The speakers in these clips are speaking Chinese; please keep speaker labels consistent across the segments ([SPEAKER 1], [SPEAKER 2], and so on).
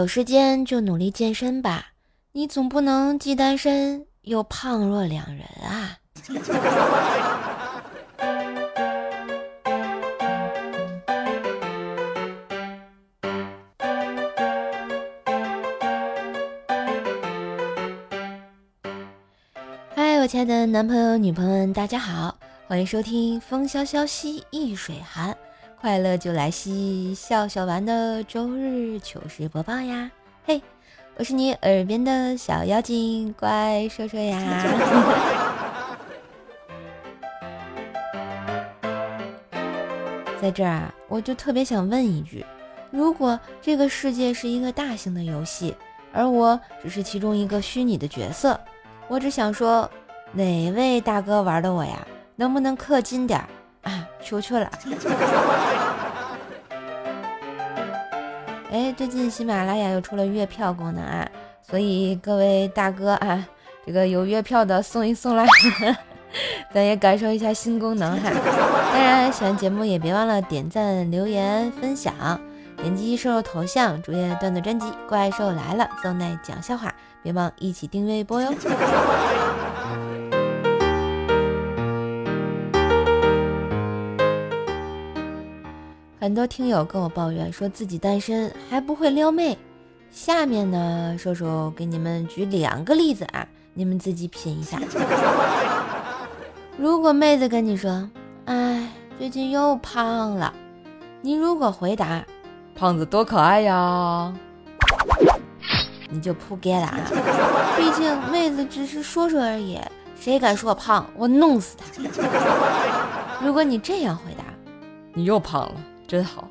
[SPEAKER 1] 有时间就努力健身吧，你总不能既单身又胖若两人啊！嗨，我亲爱的男朋友、女朋友们，大家好，欢迎收听《风萧萧兮易水寒》。快乐就来兮，笑笑玩的周日糗事播报呀！嘿，我是你耳边的小妖精，乖，说说呀。在这儿啊，我就特别想问一句：如果这个世界是一个大型的游戏，而我只是其中一个虚拟的角色，我只想说，哪位大哥玩的我呀？能不能氪金点儿？啊，求求了！哎，最近喜马拉雅又出了月票功能啊，所以各位大哥啊，这个有月票的送一送啦，咱也感受一下新功能哈。当然，喜欢节目也别忘了点赞、留言、分享，点击瘦瘦头像，主页段子专辑《怪兽来了》，邹奈讲笑话，别忘一起订阅一波哟。很多听友跟我抱怨说自己单身还不会撩妹，下面呢，瘦瘦给你们举两个例子啊，你们自己品一下。如果妹子跟你说，哎，最近又胖了，你如果回答，
[SPEAKER 2] 胖子多可爱呀，
[SPEAKER 1] 你就扑街了啊！毕竟妹子只是说说而已，谁敢说我胖，我弄死他。如果你这样回答，
[SPEAKER 2] 你又胖了。真好，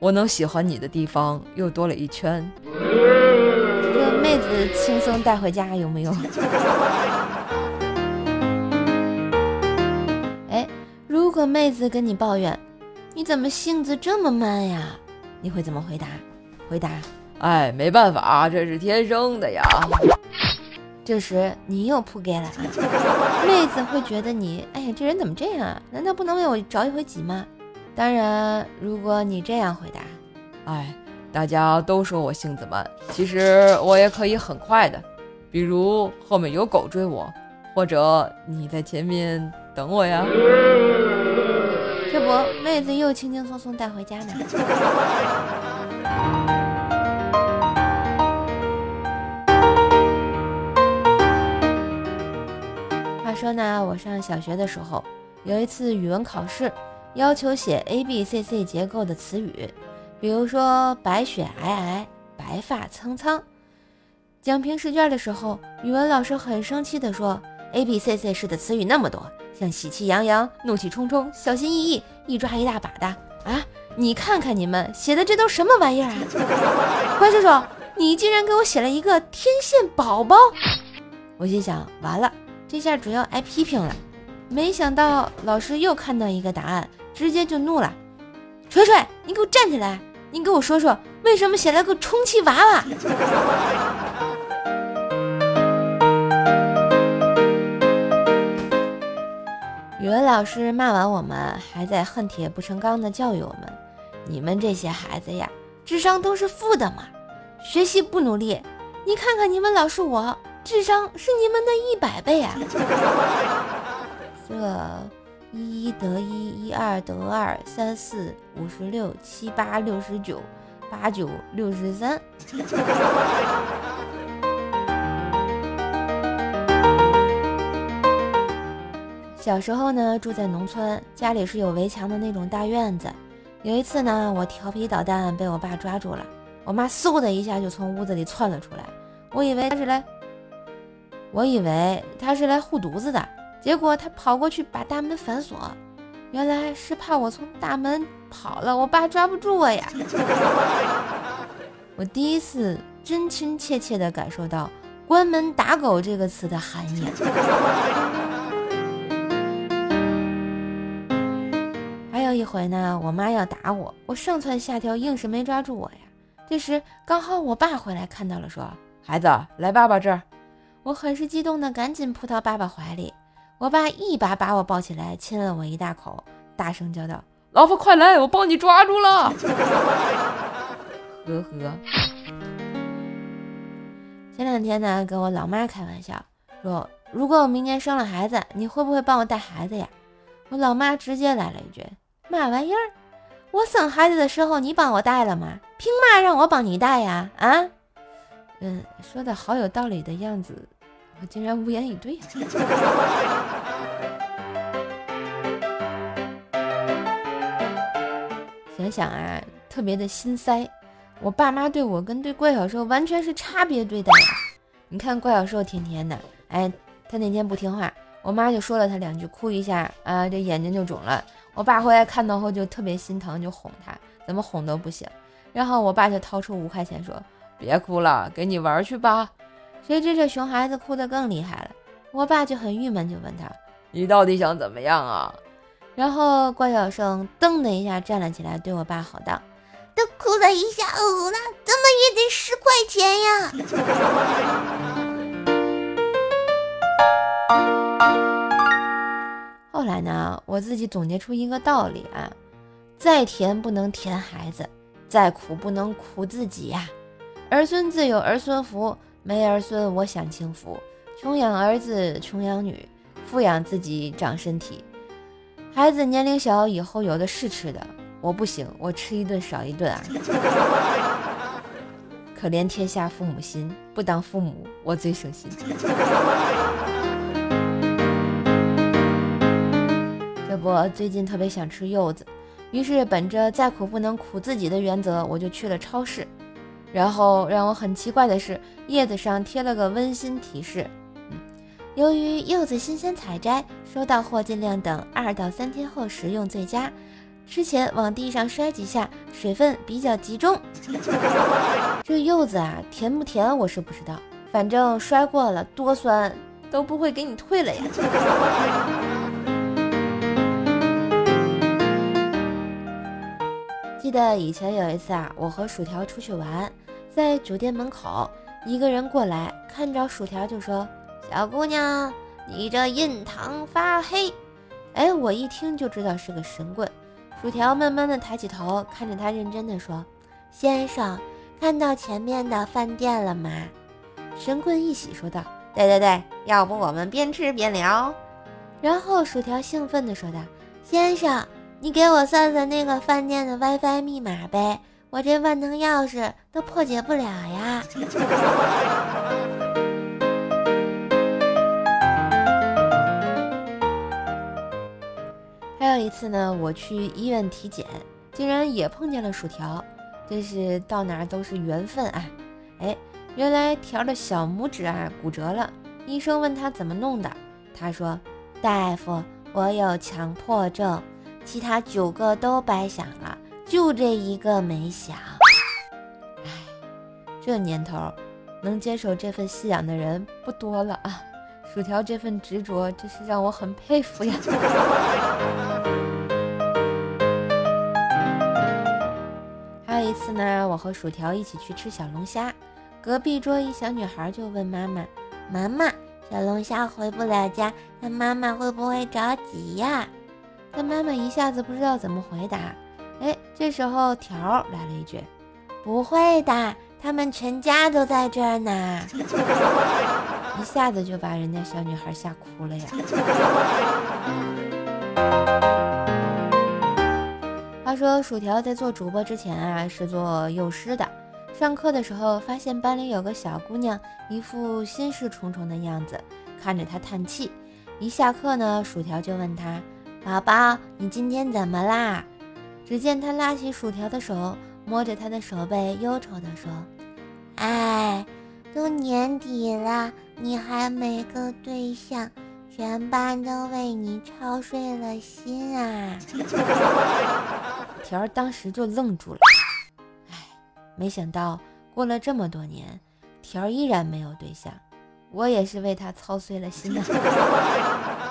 [SPEAKER 2] 我能喜欢你的地方又多了一圈。
[SPEAKER 1] 这妹子轻松带回家有没有？哎，如果妹子跟你抱怨，你怎么性子这么慢呀？你会怎么回答？回答：
[SPEAKER 2] 哎，没办法，这是天生的呀。
[SPEAKER 1] 这时你又扑街了啊！妹子会觉得你，哎呀，这人怎么这样啊？难道不能为我着一回急吗？当然，如果你这样回答，
[SPEAKER 2] 哎，大家都说我性子慢，其实我也可以很快的。比如后面有狗追我，或者你在前面等我呀。
[SPEAKER 1] 这不，妹子又轻轻松松带回家呢。话说呢，我上小学的时候，有一次语文考试。要求写 A B C C 结构的词语，比如说白雪皑皑、白发苍苍。讲评试卷的时候，语文老师很生气地说：“A B C C 式的词语那么多，像喜气洋洋、怒气冲冲、小心翼翼、一抓一大把的啊！你看看你们写的这都什么玩意儿啊？” 关叔叔，你竟然给我写了一个天线宝宝！我心想，完了，这下主要挨批评了。没想到老师又看到一个答案，直接就怒了：“锤锤，你给我站起来！你给我说说，为什么写了个充气娃娃？” 语文老师骂完我们，还在恨铁不成钢的教育我们：“你们这些孩子呀，智商都是负的嘛，学习不努力。你看看你们老师我，智商是你们的一百倍啊！” 这一一得一，一二得二，三四五十六，七八六十九，八九六十三。小时候呢，住在农村，家里是有围墙的那种大院子。有一次呢，我调皮捣蛋被我爸抓住了，我妈嗖的一下就从屋子里窜了出来。我以为他是来，我以为他是来护犊子的。结果他跑过去把大门反锁，原来是怕我从大门跑了，我爸抓不住我呀。我第一次真真切切地感受到“关门打狗”这个词的含义。还有一回呢，我妈要打我，我上蹿下跳，硬是没抓住我呀。这时刚好我爸回来看到了，说：“
[SPEAKER 2] 孩子，来爸爸这儿。”
[SPEAKER 1] 我很是激动的赶紧扑到爸爸怀里。我爸一把把我抱起来，亲了我一大口，大声叫道：“
[SPEAKER 2] 老婆，快来，我帮你抓住了！”呵呵。
[SPEAKER 1] 前两天呢，跟我老妈开玩笑说，如果我明年生了孩子，你会不会帮我带孩子呀？我老妈直接来了一句：“嘛玩意儿？我生孩子的时候你帮我带了吗？凭嘛让我帮你带呀？啊？”嗯，说的好有道理的样子，我竟然无言以对。想想啊，特别的心塞。我爸妈对我跟对怪小兽完全是差别对待。你看怪小兽天天的，哎，他那天不听话，我妈就说了他两句，哭一下啊，这眼睛就肿了。我爸回来看到后就特别心疼，就哄他，怎么哄都不行。然后我爸就掏出五块钱说：“别哭了，给你玩去吧。”谁知这熊孩子哭得更厉害了。我爸就很郁闷，就问他：“
[SPEAKER 2] 你到底想怎么样啊？”
[SPEAKER 1] 然后关小生噔的一下站了起来，对我爸吼道：“都哭了一下午了，怎么也得十块钱呀！”后来呢，我自己总结出一个道理啊：再甜不能甜孩子，再苦不能苦自己呀。儿孙自有儿孙福，没儿孙我享清福。穷养儿子穷养女，富养自己长身体。孩子年龄小，以后有的是吃的，我不行，我吃一顿少一顿啊！可怜天下父母心，不当父母我最省心。这不，最近特别想吃柚子，于是本着再苦不能苦自己的原则，我就去了超市。然后让我很奇怪的是，叶子上贴了个温馨提示。由于柚子新鲜采摘，收到货尽量等二到三天后食用最佳。吃前往地上摔几下，水分比较集中。这柚子啊，甜不甜我是不知道，反正摔过了多酸都不会给你退了呀。记得以前有一次啊，我和薯条出去玩，在酒店门口，一个人过来看着薯条就说。小姑娘，你这印堂发黑，哎，我一听就知道是个神棍。薯条慢慢的抬起头，看着他，认真的说：“先生，看到前面的饭店了吗？”神棍一喜说道：“对对对，要不我们边吃边聊。”然后薯条兴奋的说道：“先生，你给我算算那个饭店的 WiFi 密码呗，我这万能钥匙都破解不了呀。”还有一次呢，我去医院体检，竟然也碰见了薯条，真是到哪都是缘分啊！哎，原来条的小拇指啊骨折了，医生问他怎么弄的，他说：“大夫，我有强迫症，其他九个都白想了，就这一个没想。”哎，这年头，能坚守这份信仰的人不多了啊！薯条这份执着，真是让我很佩服呀。还有一次呢，我和薯条一起去吃小龙虾，隔壁桌一小女孩就问妈妈：“妈妈，小龙虾回不了家，那妈妈会不会着急呀？”但妈妈一下子不知道怎么回答。哎，这时候条来了一句：“不会的，他们全家都在这儿呢。”一下子就把人家小女孩吓哭了呀！话说薯条在做主播之前啊，是做幼师的。上课的时候发现班里有个小姑娘，一副心事重重的样子，看着她叹气。一下课呢，薯条就问她：“宝宝，你今天怎么啦？”只见他拉起薯条的手，摸着他的手背，忧愁地说：“哎。”都年底了，你还没个对象，全班都为你操碎了心啊！条儿当时就愣住了，哎，没想到过了这么多年，条儿依然没有对象，我也是为他操碎了心啊！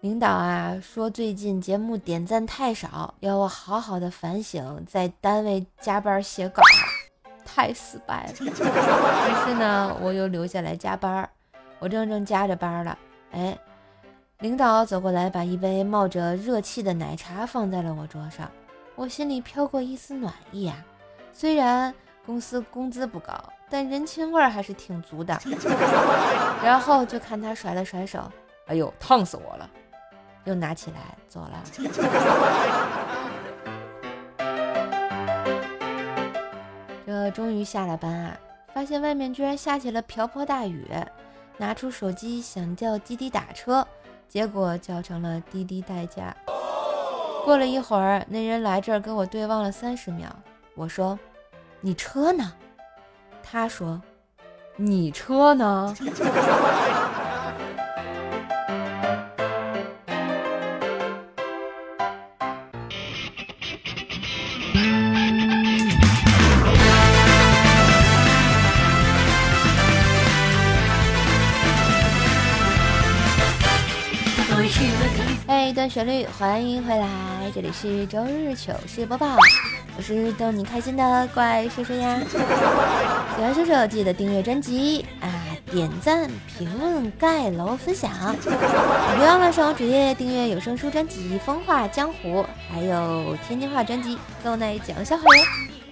[SPEAKER 1] 领导啊，说最近节目点赞太少，要我好好的反省，在单位加班写稿，太失败了。于是呢，我又留下来加班。我正正加着班了，哎，领导走过来，把一杯冒着热气的奶茶放在了我桌上，我心里飘过一丝暖意啊。虽然公司工资不高，但人情味还是挺足的。然后就看他甩了甩手，
[SPEAKER 2] 哎呦，烫死我了！
[SPEAKER 1] 又拿起来走了。这终于下了班啊，发现外面居然下起了瓢泼大雨，拿出手机想叫滴滴打车，结果叫成了滴滴代驾。过了一会儿，那人来这儿跟我对望了三十秒，我说：“你车呢？”他说：“
[SPEAKER 2] 你车呢？”
[SPEAKER 1] 段旋律，欢迎回来，这里是周日糗事播报，我是逗你开心的怪叔叔呀。喜欢叔叔记得订阅专辑啊，点赞、评论、盖楼、分享，别忘了上我主页订阅有声书专辑《风化江湖》，还有天津话专辑《豆奶讲笑话》。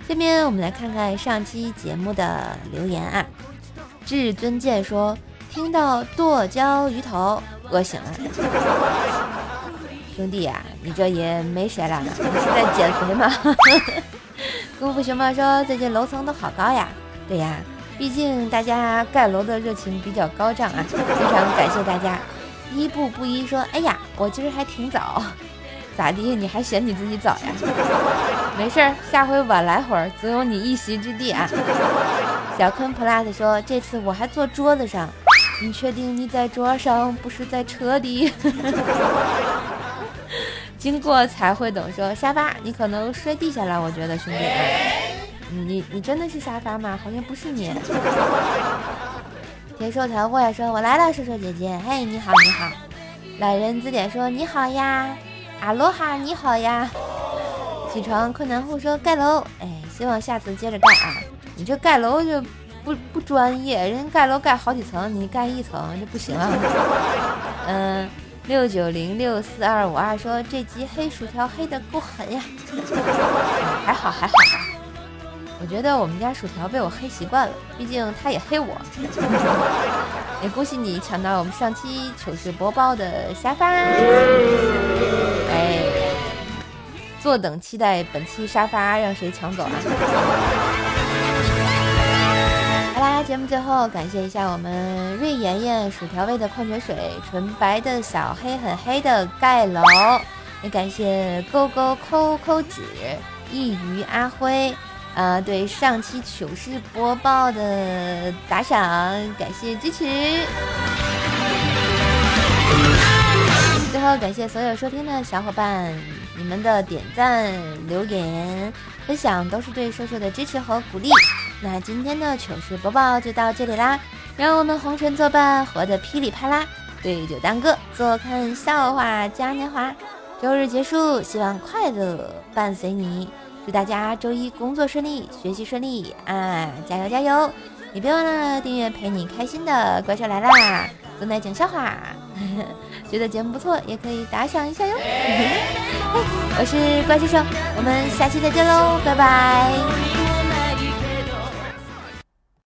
[SPEAKER 1] 下面我们来看看上期节目的留言啊。至尊剑说，听到剁椒鱼头，饿醒了。兄弟呀，你这也没谁了，你是在减肥吗？功夫熊猫说最近楼层都好高呀。对呀，毕竟大家盖楼的热情比较高涨啊，非常感谢大家。一步不一说，哎呀，我今儿还挺早，咋地？你还嫌你自己早呀？没事儿，下回晚来会儿，总有你一席之地啊。小坤 plus 说这次我还坐桌子上，你确定你在桌上不是在车里？经过才会懂。说沙发，你可能摔地下了。我觉得兄弟，你你真的是沙发吗？好像不是你。铁寿条过来说：“我来了，瘦瘦姐姐。”嘿，你好，你好。懒人字典说：“你好呀。”阿罗哈，你好呀。起床困难户说：“盖楼。”哎，希望下次接着盖啊。你这盖楼就不不专业，人家盖楼盖好几层，你盖一层这不行啊。嗯。六九零六四二五二说：“这集黑薯条黑的够狠呀，还好还好吧。我觉得我们家薯条被我黑习惯了，毕竟他也黑我。也恭喜你抢到我们上期糗事播报的沙发，哎，坐等期待本期沙发让谁抢走啊？”节目最后感谢一下我们瑞妍妍薯条味的矿泉水，纯白的小黑很黑的盖楼，也感谢勾勾抠抠纸一鱼阿辉，呃，对上期糗事播报的打赏，感谢支持。最后感谢所有收听的小伙伴，你们的点赞、留言、分享都是对瘦瘦的支持和鼓励。那今天的糗事播报就到这里啦，让我们红尘作伴，活得噼里啪啦，对酒当歌，坐看笑话嘉年华。周日结束，希望快乐伴随你，祝大家周一工作顺利，学习顺利啊！加油加油！也别忘了订阅陪你开心的怪兽来啦，正在讲笑话，觉得节目不错也可以打赏一下哟。我是怪兽兽，我们下期再见喽，拜拜。